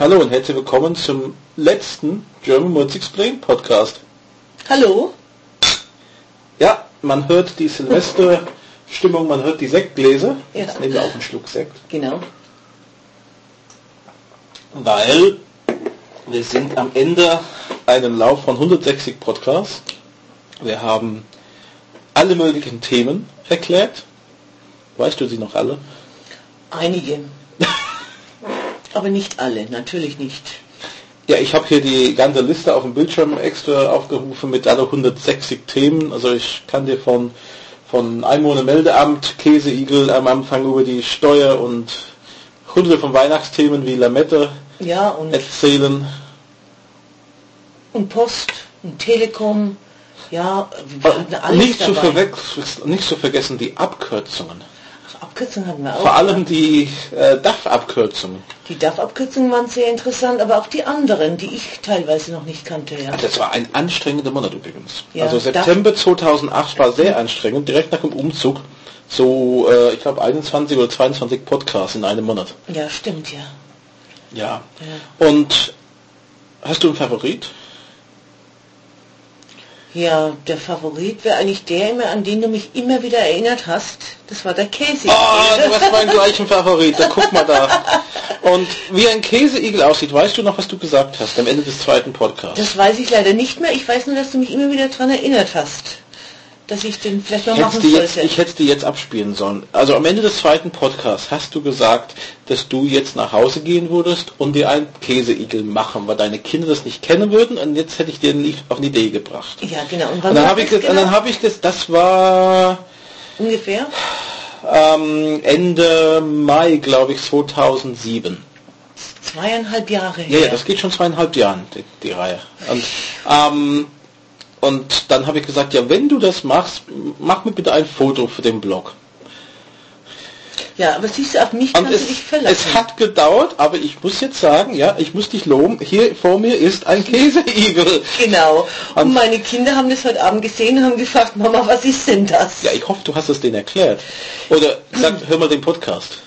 Hallo und herzlich willkommen zum letzten German Words Explained Podcast. Hallo? Ja, man hört die Silvesterstimmung, man hört die Sektgläser. Ja. Jetzt nehmen wir auch einen Schluck Sekt. Genau. Weil wir sind am Ende einen Lauf von 160 Podcasts. Wir haben alle möglichen Themen erklärt. Weißt du sie noch alle? Einige. Aber nicht alle, natürlich nicht. Ja, ich habe hier die ganze Liste auf dem Bildschirm extra aufgerufen mit alle 160 Themen. Also ich kann dir von, von Einwohnermeldeamt, Käseigel am Anfang über die Steuer und hunderte von Weihnachtsthemen wie Lamette Ja, und, erzählen. und Post und Telekom. Ja, wir hatten alles Nicht zu, dabei. verwechseln, nicht zu vergessen die Abkürzungen. Abkürzungen hatten wir auch. Vor allem die äh, DAF-Abkürzungen. Die DAF-Abkürzungen waren sehr interessant, aber auch die anderen, die ich teilweise noch nicht kannte. Ja. Das war ein anstrengender Monat übrigens. Ja, also September 2008 war sehr anstrengend, direkt nach dem Umzug. So, äh, ich glaube 21 oder 22 Podcasts in einem Monat. ja, stimmt, ja. Ja. ja. Und hast du einen Favorit? Ja, der Favorit wäre eigentlich der, immer, an den du mich immer wieder erinnert hast. Das war der Käse. Oh, du hast meinen gleichen Favorit. Da guck mal da. Und wie ein Käseigel aussieht, weißt du noch, was du gesagt hast am Ende des zweiten Podcasts? Das weiß ich leider nicht mehr. Ich weiß nur, dass du mich immer wieder daran erinnert hast, dass ich den vielleicht noch machen jetzt, sollte. ich hätte die jetzt abspielen sollen. Also am Ende des zweiten Podcasts hast du gesagt, dass du jetzt nach Hause gehen würdest und dir einen Käseigel machen, weil deine Kinder das nicht kennen würden und jetzt hätte ich dir nicht auf eine Idee gebracht. ja, genau. Und, Und dann habe ich, und dann genau? habe ich das, das war ungefähr. ähm, Ende Mai, glaube ich, 2007. Zweieinhalb Jahre Ja, ja, her. das geht schon zweieinhalb Jahren, die, die Reihe. Und, ähm, und dann habe ich gesagt, ja, wenn du das machst, mach mir bitte ein Foto für den Blog. ja, aber siehst du, auf mich kannst es, du dich verlassen. es hat gedauert, aber ich muss jetzt sagen, ja, ich muss dich loben, hier vor mir ist ein Käseigel. Genau. Und, Und- meine Kinder haben das heute Abend gesehen und haben gefragt, Mama, was ist denn das? Ja, ich hoffe, du hast es denen erklärt. Oder sag, hör mal den Podcast.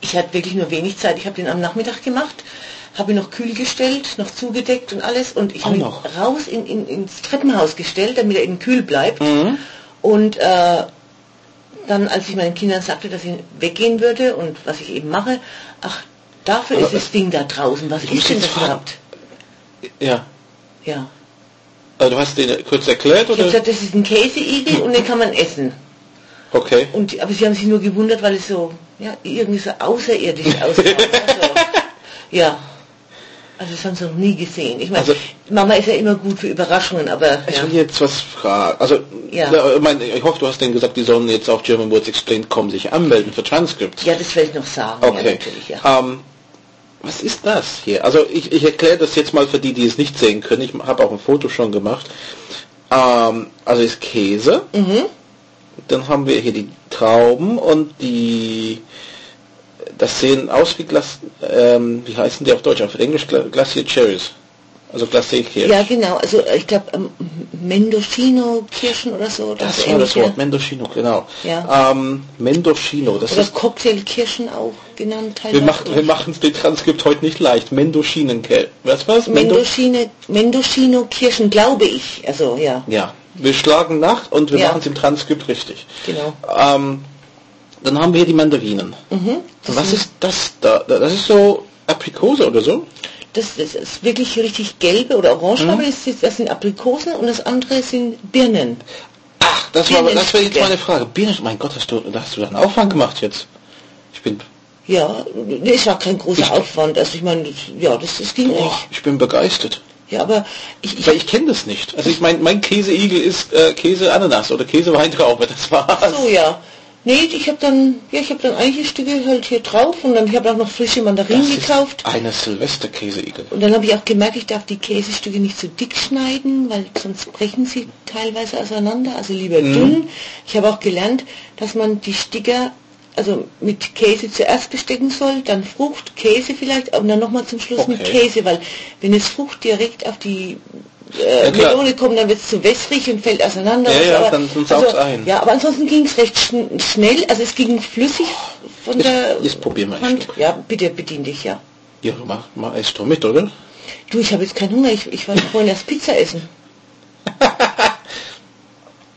Ich hatte wirklich nur wenig Zeit. Ich habe den am Nachmittag gemacht, habe ihn noch kühl gestellt, noch zugedeckt und alles. Und ich habe ihn noch? raus in, in, ins Treppenhaus gestellt, damit er eben kühl bleibt. Mhm. Und äh, dann, als ich meinen Kindern sagte, dass ich weggehen würde und was ich eben mache, ach, dafür Aber ist das Ding da draußen. Was ich ist denn das fragen. überhaupt? Ja. Ja. Also du hast den kurz erklärt Ich habe oder? gesagt, das ist ein Käseigel und den kann man essen. Okay. Und, aber sie haben sich nur gewundert, weil es so, ja, irgendwie so außerirdisch aussah. also, ja. Also das haben sie noch nie gesehen. Ich meine, Also- Mama ist ja immer gut für Überraschungen, aber Ich ja. will jetzt was fragen. Also, Ja. ja, ich mein, ich hoffe, du hast denen gesagt, die sollen jetzt auf German Words Explained kommen, sich anmelden für Transcripts. ja, das werde ich noch sagen. Ja, Okay. natürlich, ja. Ähm, was ist das hier? Also ich, ich erkläre das jetzt mal für die, die es nicht sehen können. Ich habe auch ein Foto schon gemacht. Ähm, also ist Käse. Mhm. Dann haben wir hier die Trauben und die das sehen aus wie Glas, ähm, wie heißen die auf Deutsch? Auf Englisch Gla Glacier Cherries. Also Glacé-Kirschen. Ja, genau. Also äh, ich glaube, ähm, Mendocino-Kirschen oder so. das ist war das Wort, Mendocino, genau. Ja. Ähm, Mendocino, das Oder ist Cocktailkirschen auch genannt. Wir teilweise. machen wir machen es den Transkript heute nicht leicht. Mendoschinenkel. Was war's? Mendo Mendoschine, Mendocino-Kirschen, glaube ich. Also ja, ja. Wir schlagen nach und wir Ja. machen es im Transkript richtig. genau. Ähm, dann haben wir hier die Mandarinen. Mhm. Was ist das da? Das ist so Aprikose oder so? Das, das ist wirklich richtig gelbe oder orange, Mhm. aber das, ist- das sind Aprikosen und das andere sind Birnen. Ach, das war das wäre jetzt meine Frage. Birnen, mein Gott, hast du, da hast du da einen Aufwand gemacht jetzt. Ich bin, Ja, es war kein großer Ich- Aufwand. Also ich meine, ja, das, das ging boah, nicht. ich bin begeistert. Ja, aber ich, ich, ich kenne das nicht. Also ich mein, mein Käseigel ist äh, Käse Ananas oder Käse Weintraube. Das war's. so ja. Nee, ich habe dann, ja, ich habe dann einige Stücke halt hier drauf und dann ich habe auch noch frische Mandarinen Das ist gekauft. eine Silvesterkäseigel. Und dann habe ich auch gemerkt, ich darf die Käsestücke nicht zu dick schneiden, weil sonst brechen sie teilweise auseinander. Also lieber Mhm. dünn. Ich habe auch gelernt, dass man die Sticker also mit Käse zuerst bestecken soll, dann Frucht, Käse vielleicht und dann nochmal zum Schluss mit Okay. Käse, weil wenn es Frucht direkt auf die äh, Ja. Melone kommt, dann wird es zu wässrig und fällt auseinander. Ja, Also, ja, aber, dann- dann saugt's ein. Ja, aber ansonsten ging es recht schn schnell, also es ging flüssig von Jetzt- der jetzt probieren wir ein Hand. Ja, bitte bedien dich, ja. Ja, mach, mach esst doch mit, oder? Du, ich habe jetzt keinen Hunger. Ich, ich wollte vorhin erst Pizza essen.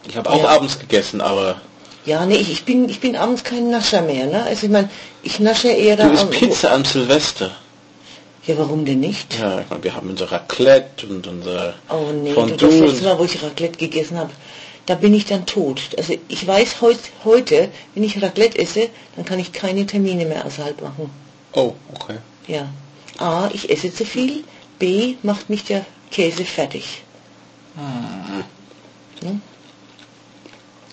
Ich habe auch Ja. abends gegessen, aber Ja, nee, ich, ich bin ich bin abends kein Nascher mehr. Ne? Also ich meine, ich nasche eher da. du isst am- Pizza an Silvester. Ja, warum denn nicht? Ja, ich meine, wir haben unser Raclette und unser Oh nee, Fondue du, das letzte Mal, wo ich Raclette gegessen habe, da bin ich dann tot. Also ich weiß heut, heute, wenn ich Raclette esse, dann kann ich keine Termine mehr außerhalb machen. Oh, okay. Ja. A, ich esse zu viel. B, macht mich der Käse fertig. Hm?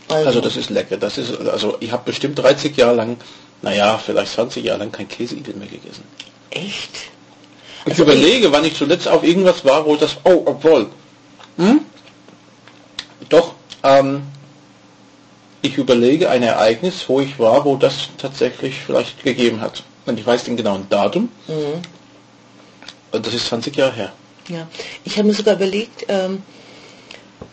Also das ist lecker. Das ist also ich habe bestimmt 30 Jahre lang, naja, vielleicht 20 Jahre lang kein Käseigel mehr gegessen. Echt? Ich überlege, wann ich zuletzt auf irgendwas war, wo das oh, obwohl. Hm? Doch, ähm, ich überlege ein Ereignis, wo ich war, wo das tatsächlich vielleicht gegeben hat. Und ich weiß den genauen Datum. Mhm. Und das ist 20 Jahre her. Ja. Ich habe mir sogar überlegt, ähm,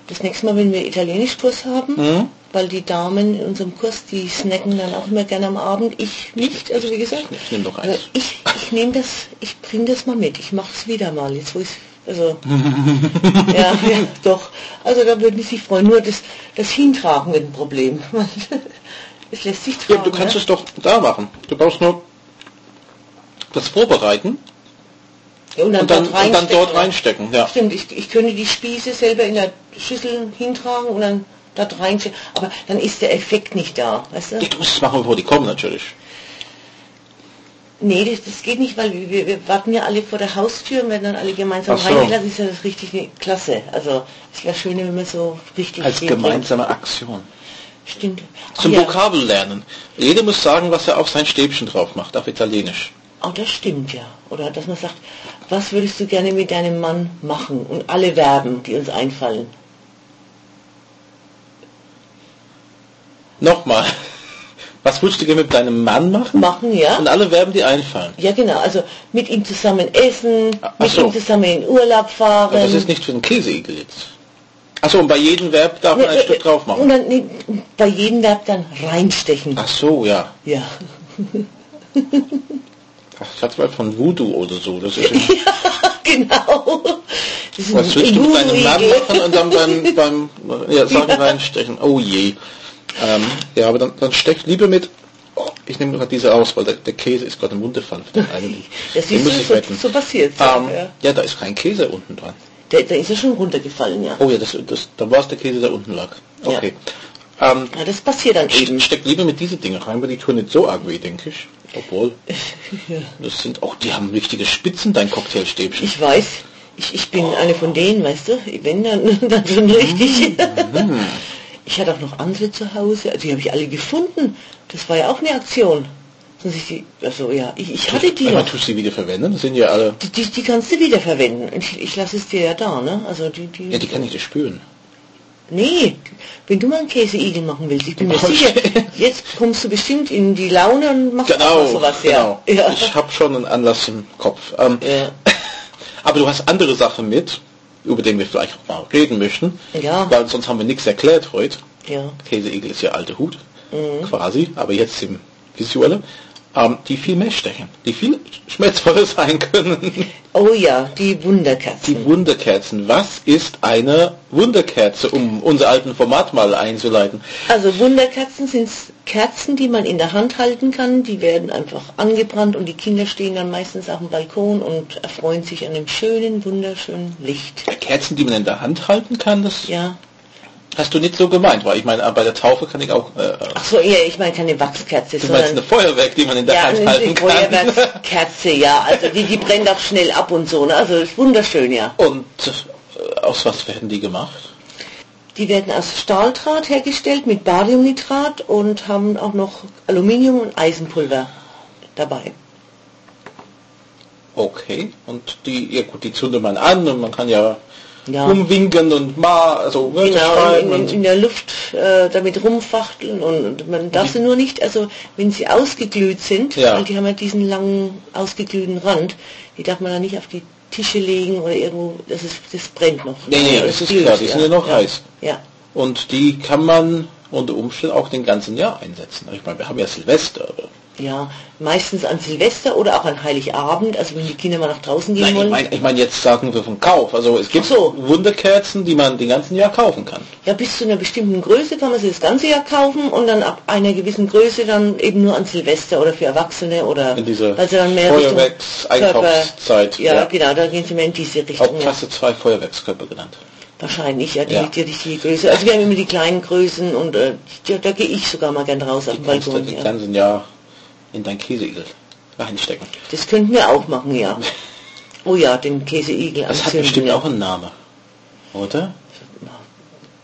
das nächste Mal, wenn wir Italienischkurs haben, Mhm. weil die Damen in unserem Kurs, die snacken dann auch immer gerne am Abend. Ich nicht, also wie gesagt. Ich nehme doch eins. ich ich nehme das, ich bringe das mal mit. Ich mache es wieder mal. Jetzt wo ich also ja, ja, doch. Also da würden Sie sich freuen. Nur das, das Hintragen wird ein Problem. es lässt sich tragen. Ja, du kannst ne? es doch da machen. Du brauchst nur das vorbereiten ja, und dann, und dann, dort und dann dort reinstecken. Ja. Stimmt, ich, ich könnte die Spieße selber in der Schüssel hintragen und dann dort reinstecken. Aber dann ist der Effekt nicht da, weißt du? Du musst es machen, bevor die kommen natürlich. Nee, das, das geht nicht, weil wir, wir warten ja alle vor der Haustür und werden dann alle gemeinsam so. reingelassen. Das ist ja das richtig ne- klasse. Also es wäre schön, wenn wir so richtig... Als gemeinsame Aktion. Stimmt. Zum ja. Vokabel lernen. Jeder muss sagen, was er auf sein Stäbchen drauf macht, auf Italienisch. Oh, das stimmt ja. Oder dass man sagt, was würdest du gerne mit deinem Mann machen? Und alle Verben, die uns einfallen. Nochmal. Was würdest du gerne mit deinem Mann machen? Machen, ja? Und alle Verben, die einfallen. Ja, genau. Also mit ihm zusammen essen, Ach mit so. ihm zusammen in Urlaub fahren. Aber das ist nicht für den Käseigel jetzt. Achso, und bei jedem Verb darf man ein Nee, Stück drauf Und machen. dann nee, bei jedem Verb dann reinstechen. Ach so, ja. Ja. Ach, ich hatte mal von Voodoo oder so. Das ist ja, genau. Das ist was willst du mit deinem Mann machen und dann beim, beim ja, sagen reinstechen. Oh je. Ähm, ja, aber dann, dann stecht lieber mit. Oh, ich nehme gerade diese aus, weil der, der Käse ist gerade im Mund gefallen für den einen. Das Den ist muss so, ich so, retten. so passiert. Ähm, ja. ja, da ist kein Käse unten dran. Da, da ist er schon runtergefallen, ja. Oh ja, das, das, da war es der Käse, der unten lag. Okay. Ähm, ja. Das passiert dann eben. steck lieber mit diese Dinge rein, weil die tun nicht so arg weh, denke ich. Obwohl, das sind auch, die haben richtige Spitzen, dein Cocktailstäbchen. Ich weiß, ich, ich bin eine von denen, weißt du, wenn dann, dann schon richtig. Mhm. Ich hatte auch noch andere zu Hause, also die habe ich alle gefunden. Das war ja auch eine Aktion. Die, also ja, ich, ich hatte die noch. tust du sie wieder verwenden, das sind ja alle, Die, die, die kannst du wiederverwenden. Und Ich, ich lasse es dir ja da, ne? Also die, die, ja, die kann ich dir spüren. Nee, wenn du mal einen Käseigel machen willst, ich bin mir sicher, jetzt kommst du bestimmt in die Laune und machst auch Genau, sowas, genau. ja. Ja. Ich habe schon einen Anlass im Kopf. Ähm, ja. aber du hast andere Sachen mit, über den wir vielleicht auch mal reden möchten, Ja. weil sonst haben wir nichts erklärt heute. ja. Käseigel ist ja alte Hut, Mhm. quasi, aber jetzt im Visuelle, die viel mehr stechen, die viel schmerzvoller sein können. Oh ja, die Wunderkerzen. Die Wunderkerzen. Was ist eine Wunderkerze, um unser alten Format mal einzuleiten? Also Wunderkerzen sind Kerzen, die man in der Hand halten kann. Die werden einfach angebrannt und die Kinder stehen dann meistens auf dem Balkon und erfreuen sich an dem schönen, wunderschönen Licht. Kerzen, die man in der Hand halten kann, das Ja. Hast du nicht so gemeint, weil ich meine, bei der Taufe kann ich auch, äh, Ach so, ja, ich meine keine Wachskerze, du meinst eine Feuerwerk, die man in der ja, Hand halten kann. Feuerwerkskerze, ja. Also die, die brennt auch schnell ab und so. Ne? Also ist wunderschön, ja. Und äh, aus was werden die gemacht? Die werden aus Stahldraht hergestellt mit Bariumnitrat und haben auch noch Aluminium und Eisenpulver dabei. Okay, und die, ja gut, die zündet man an und man kann ja, Ja. umwinken und mal, also Wörter Genau, in, in, in der Luft äh, damit rumfachteln und man darf sie nur nicht, also wenn sie ausgeglüht sind, Ja. weil die haben ja diesen langen ausgeglühten Rand, die darf man dann nicht auf die Tische legen oder irgendwo, das, ist, das brennt noch. Nee, nee, Also das ist glüht, klar, die sind ja noch heiß. Ja, Und die kann man unter Umständen auch den ganzen Jahr einsetzen. Ich meine, wir haben ja Silvester, Ja, meistens an Silvester oder auch an Heiligabend, also wenn die Kinder mal nach draußen gehen Nein, ich wollen. meine ich mein, jetzt sagen wir vom Kauf. Also es gibt so. Wunderkerzen, die man den ganzen Jahr kaufen kann. Ja, bis zu einer bestimmten Größe kann man sie das ganze Jahr kaufen und dann ab einer gewissen Größe dann eben nur an Silvester oder für Erwachsene oder In diese sie dann mehr Richtung Feuerwerks-Einkaufszeit. Körper- Ja, genau, da gehen sie mehr in diese Auch Richtung. Ja. Klasse 2 Feuerwerkskörper genannt. Wahrscheinlich, ja, die, Ja. die richtige Größe. Also wir haben immer die kleinen Größen und äh, da, da gehe ich sogar mal gern raus auf Die den kannst du Balkon. den Ja. Jahr in dein Käseigel reinstecken. Das könnten wir auch machen, ja. Oh ja, den Käseigel Das hat bestimmt ja. auch einen Namen. Oder?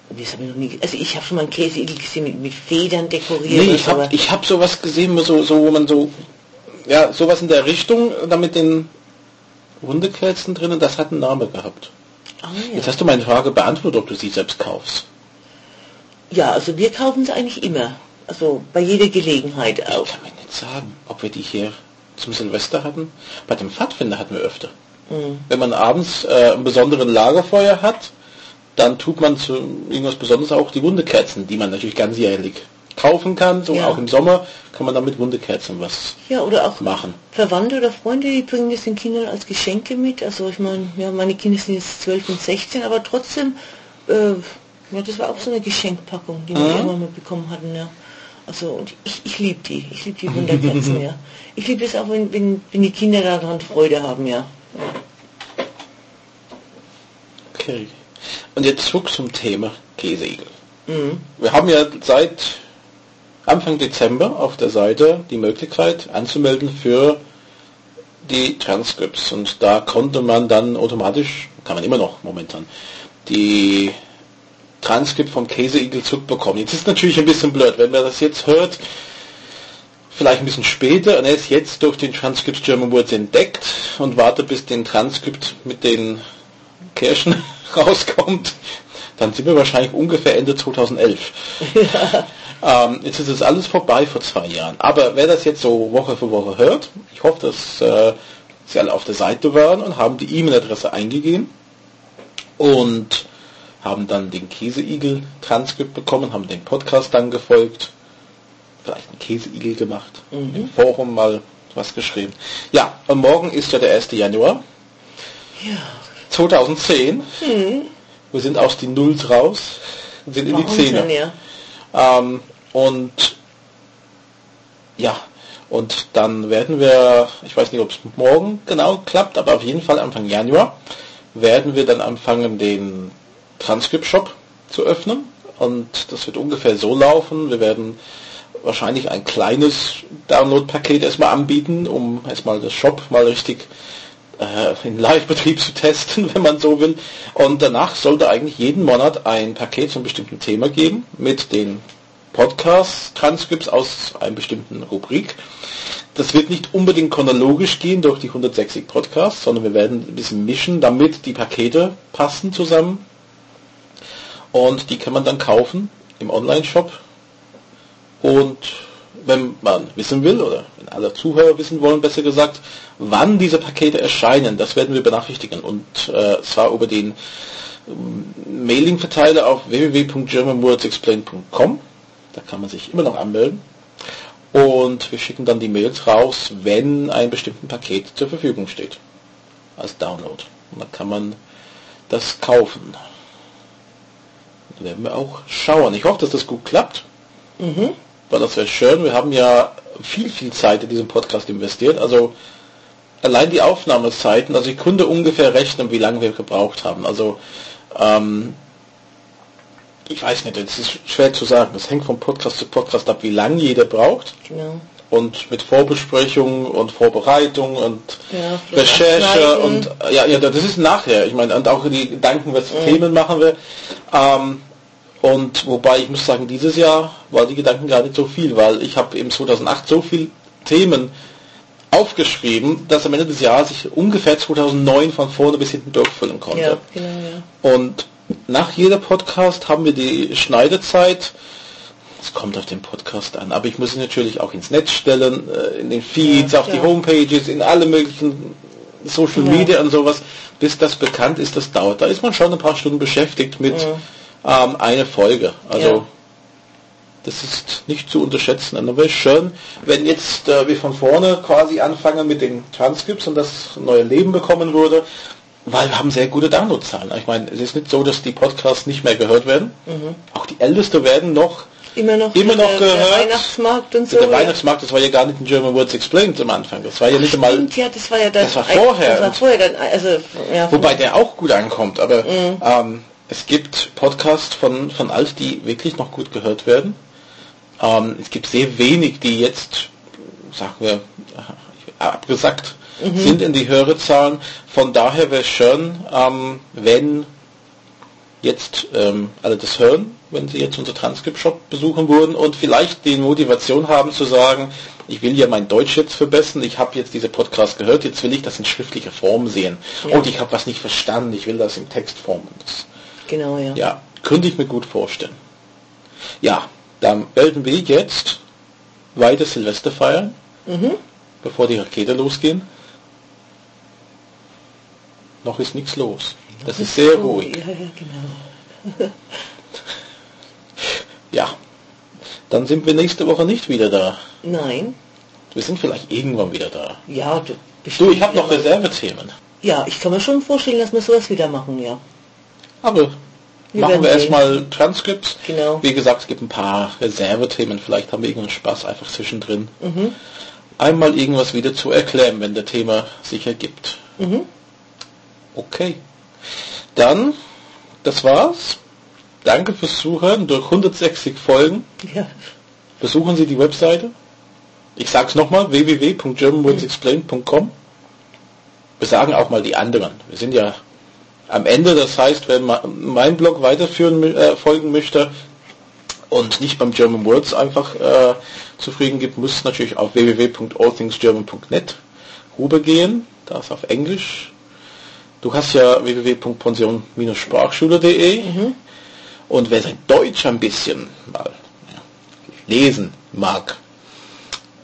Das hab ich noch nie, also ich habe schon mal einen Käseigel gesehen mit, mit Federn dekoriert. Nee, ich habe ich hab sowas gesehen, wo so, so, wo man so, ja, sowas in der Richtung, da mit den Hundekerzen drinnen, das hat einen Namen gehabt. Ah, Jetzt ja. hast du meine Frage beantwortet, ob du sie selbst kaufst. ja, also wir kaufen es eigentlich immer. Also bei jeder Gelegenheit Ich auch. kann mir nicht sagen, ob wir die hier zum Silvester hatten. Bei dem Pfadfinder hatten wir öfter. Mhm. Wenn man abends äh, einen besonderen Lagerfeuer hat, dann tut man zu irgendwas Besonderes auch die Wundekerzen, die man natürlich ganzjährig kaufen kann. So Ja. auch im Sommer kann man dann mit Wundekerzen was Ja, oder auch machen. Verwandte oder Freunde, die bringen das den Kindern als Geschenke mit. Also ich meine, ja, meine Kinder sind jetzt 12 und 16, aber trotzdem, äh, ja, das war auch so eine Geschenkpackung, die wir Mhm. irgendwann mal bekommen hatten, ja. Also und ich, ich liebe die, ich liebe die Wunderkerzen, ja. Ich liebe es auch, wenn, wenn, wenn die Kinder daran Freude haben, ja. Okay. Und jetzt zurück zum Thema Käseigel. Mhm. Wir haben ja seit Anfang Dezember auf der Seite die Möglichkeit anzumelden für die Transcripts und da konnte man dann automatisch, kann man immer noch momentan, die Transkript vom Käseigel zurückbekommen. Jetzt ist natürlich ein bisschen blöd, wenn man das jetzt hört, vielleicht ein bisschen später und er ist jetzt durch den Transcript German Words entdeckt und wartet bis den Transkript mit den Kirschen rauskommt, dann sind wir wahrscheinlich ungefähr Ende 2011. Ähm, jetzt ist es alles vorbei vor zwei Jahren. Aber wer das jetzt so Woche für Woche hört, ich hoffe, dass äh, Sie alle auf der Seite waren und haben die E-Mail-Adresse eingegeben und haben dann den Käseigel-Transkript bekommen, haben den Podcast dann gefolgt, vielleicht einen Käseigel gemacht, im Forum mal was geschrieben. Ja, und morgen ist ja der 1. Januar Ja, 2010. Wir sind aus den Nulls raus und sind in die Zehner. ja. Ähm, und ja, und dann werden wir, ich weiß nicht, ob es morgen genau klappt, aber auf jeden Fall Anfang Januar werden wir dann anfangen, den Transcript-Shop zu öffnen. Und das wird ungefähr so laufen. Wir werden wahrscheinlich ein kleines Download-Paket erstmal anbieten, um erstmal das Shop mal richtig äh, in Live-Betrieb zu testen, wenn man so will. Und danach sollte eigentlich jeden Monat ein Paket zum bestimmten Thema geben mit den Podcast-Transcripts aus einem bestimmten Rubrik. Das wird nicht unbedingt chronologisch gehen durch die 160 Podcasts, sondern wir werden ein bisschen mischen, damit die Pakete passen zusammen. Und die kann man dann kaufen im Online-Shop. Und wenn man wissen will, oder wenn alle Zuhörer wissen wollen, besser gesagt, wann diese Pakete erscheinen, das werden wir benachrichtigen. Und äh, zwar über den ähm, Mailing-Verteiler auf www.germanwordsexplained.com. Da kann man sich immer noch anmelden. Und wir schicken dann die Mails raus, wenn ein bestimmtes Paket zur Verfügung steht. Als Download. Und dann kann man das kaufen. Werden wir auch schauen. Ich hoffe, dass das gut klappt. Mhm. Weil das wäre schön. Wir haben ja viel, viel Zeit in diesen Podcast investiert. Also allein die Aufnahmezeiten, also ich konnte ungefähr rechnen, wie lange wir gebraucht haben. Also ähm, ich weiß nicht, es ist schwer zu sagen. Das hängt vom Podcast zu Podcast ab, wie lange jeder braucht. Genau. Und mit Vorbesprechung und Vorbereitung und Ja, Recherche und ja, ja, das ist nachher. Ich meine, und auch die Gedanken, was für Themen machen wir. Ähm, und wobei ich muss sagen, dieses Jahr war die Gedanken gar nicht so viel, weil ich habe im 2008 so viel Themen aufgeschrieben, dass am Ende des Jahres ich ungefähr 2009 von vorne bis hinten durchfüllen konnte. Ja, genau, ja. Und nach jeder Podcast haben wir die Schneidezeit. Es kommt auf den Podcast an, aber ich muss ihn natürlich auch ins Netz stellen, äh, in den Feeds, Ja, auf die. Homepages, in alle möglichen Social. Media und sowas, bis das bekannt ist, das dauert. Da ist man schon ein paar Stunden beschäftigt mit. Ähm, einer Folge. Also Ja. Das ist nicht zu unterschätzen. Und wäre schön, wenn jetzt äh, wir von vorne quasi anfangen mit den Transcripts und das neue Leben bekommen würde, weil wir haben sehr gute Downloadzahlen. Ich meine, es ist nicht so, dass die Podcasts nicht mehr gehört werden. Mhm. Auch die Älteste werden noch immer noch, immer noch der, gehört. Der Weihnachtsmarkt und so. Der Weihnachtsmarkt, das war ja gar nicht in German Words Explained am Anfang. Das war ja nicht einmal. Ja, das war ja dann, das war vorher. Das war vorher dann, also, ja. Wobei der auch gut ankommt, aber mhm. ähm, es gibt Podcasts von, von Alf, die wirklich noch gut gehört werden. Ähm, es gibt sehr wenig, die jetzt, sagen wir, abgesagt mhm. sind in die Hörerzahlen. Von daher wäre es schön, ähm, wenn jetzt ähm, alle das hören, wenn sie jetzt unser Transcript-Shop besuchen würden und vielleicht die Motivation haben zu sagen, ich will ja mein Deutsch jetzt verbessern, ich habe jetzt diese Podcast gehört, jetzt will ich das in schriftlicher Form sehen. Ja. Und ich habe was nicht verstanden, ich will das in Textform. Das, genau, ja. Ja, könnte ich mir gut vorstellen. Ja, dann werden wir jetzt weiter Silvester feiern, mhm. bevor die Rakete losgehen. Noch ist nichts los. Das ist sehr ruhig. Ja, ja, genau. ja, dann sind wir nächste Woche nicht wieder da. Nein. Wir sind vielleicht irgendwann wieder da. Ja, du, du ich habe noch Reservethemen. Ja, ich kann mir schon vorstellen, dass wir sowas wieder machen, ja. Aber wir machen wir erstmal Transcripts. Genau. Wie gesagt, es gibt ein paar Reservethemen. Vielleicht haben wir irgendeinen Spaß einfach zwischendrin. Mhm. Einmal irgendwas wieder zu erklären, wenn der Thema sich ergibt. Mhm. Okay. Dann, das war's. Danke fürs Zuhören durch 160 Folgen. Ja. Besuchen Sie die Webseite. Ich sag's nochmal, www.germanwordsexplained.com. Wir sagen auch mal die anderen. Wir sind ja am Ende, das heißt, wenn man mein Blog weiterführen äh, folgen möchte und nicht beim German Words einfach äh, zufrieden gibt, muss natürlich auf www.allthingsgerman.net rübergehen. Da ist auf Englisch Du hast ja www.pension-sprachschule.de mhm. und wer sein Deutsch ein bisschen mal lesen mag,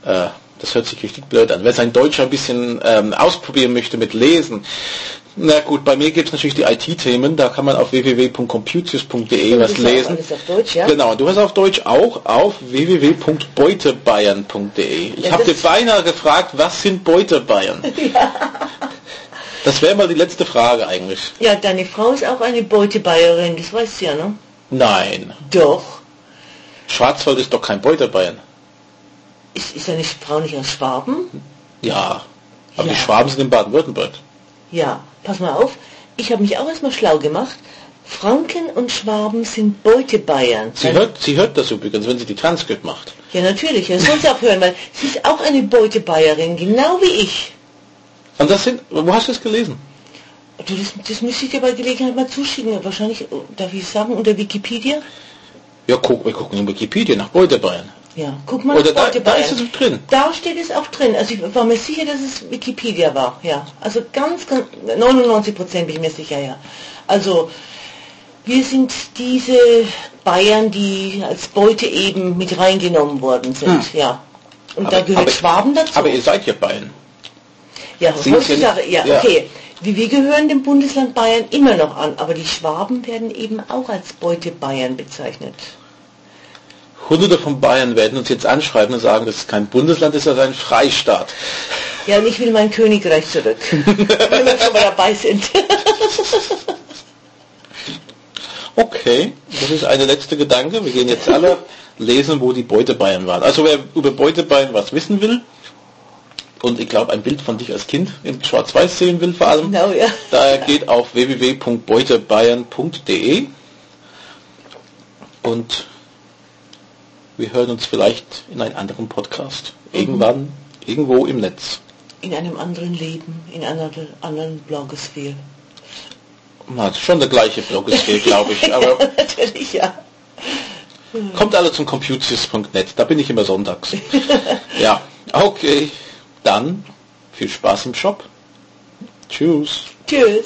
äh, das hört sich richtig blöd an, wer sein Deutsch ein bisschen ähm, ausprobieren möchte mit Lesen, na gut, bei mir gibt es natürlich die IT-Themen, da kann man auf www.computius.de was lesen. Deutsch, ja? Genau, du hast auf Deutsch auch auf www.beutebayern.de. Ich ja, habe dir beinahe gefragt, was sind Beutebayern? Ja. Das wäre mal die letzte Frage eigentlich. Ja, deine Frau ist auch eine Beutebayerin, das weißt du ja, ne? Nein. Doch. Schwarzwald ist doch kein Beutebayern. Ist, ist eine Frau nicht aus Schwaben? Ja, aber ja. die Schwaben sind in Baden-Württemberg. Ja, pass mal auf. Ich habe mich auch erstmal schlau gemacht. Franken und Schwaben sind Beutebayern. Sie hört, sie hört das übrigens, wenn sie die Transkript macht. Ja, natürlich. Das soll sie auch hören, weil sie ist auch eine Beutebayerin, genau wie ich. Und das sind, wo hast du es gelesen? Das, das müsste ich dir bei Gelegenheit mal zuschicken. Wahrscheinlich, darf ich sagen, unter Wikipedia? Ja, guck, wir gucken in Wikipedia nach Beutebayern. Ja, guck mal Oder da, da ist es drin. Da steht es auch drin. Also ich war mir sicher, dass es Wikipedia war. Ja, also ganz, ganz 99 Prozent bin ich mir sicher, ja. Also wir sind diese Bayern, die als Beute eben mit reingenommen worden sind. Hm. Ja. Und aber, da gehört aber, Schwaben dazu. Aber ihr seid ja Bayern. Ja, heutzutage, ja, ja, okay. Wir gehören dem Bundesland Bayern immer noch an, aber die Schwaben werden eben auch als Beute Bayern bezeichnet. Hunderte von Bayern werden uns jetzt anschreiben und sagen, das ist kein Bundesland, das ist ein Freistaat. Ja, und ich will mein Königreich zurück. wenn wir schon mal dabei sind. okay, das ist eine letzte Gedanke. Wir gehen jetzt alle lesen, wo die Beute Bayern waren. Also wer über Beute Bayern was wissen will, und ich glaube ein Bild von dich als Kind im Schwarz-Weiß sehen will vor allem, genau, ja. da geht auf www.beutebayern.de und wir hören uns vielleicht in einem anderen Podcast. Irgendwann, mhm. irgendwo im Netz. In einem anderen Leben, in einer anderen Blogosphäre. Na, schon der gleiche Blogosphäre, glaube ich. Aber Natürlich, ja. Kommt alle zum computius.net, da bin ich immer sonntags. ja, okay. Dann viel Spaß im Shop. Tschüss. Tschüss.